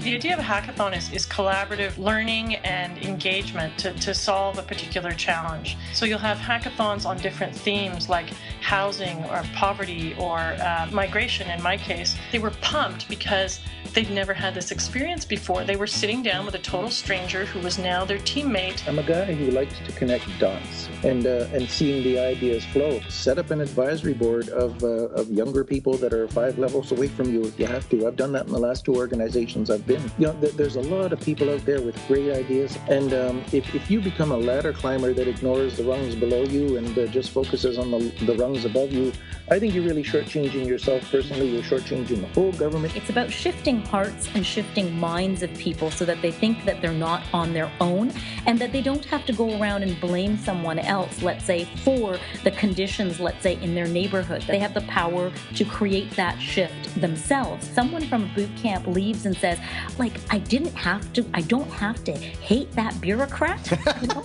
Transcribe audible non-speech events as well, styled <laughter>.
The idea of a hackathon is, is collaborative learning and engagement to, to solve a particular challenge. So you'll have hackathons on different themes like housing or poverty or uh, migration in my case. They were pumped because they'd never had this experience before. They were sitting down with a total stranger who was now their teammate. I'm a guy who likes to connect dots and uh, and seeing the ideas flow. Set up an advisory board of uh, of younger people that are five levels away from you if you have to. I've done that in the last two organizations I've been. You know, th- there's a lot of people out there with great ideas, and um, if if you become a ladder climber that ignores the rungs below you and uh, just focuses on the the rungs above you, I think you're really shortchanging yourself personally. You're shortchanging the whole government. It's about shifting hearts and shifting minds of people so that they think that they're not on their own and that they don't have to go around and blame someone else, let's say, for the conditions, let's say, in their neighborhood. They have the power to create that shift themselves. Someone from boot camp leaves and says, like, I didn't have to, I don't have to hate that bureaucrat. <laughs> You know?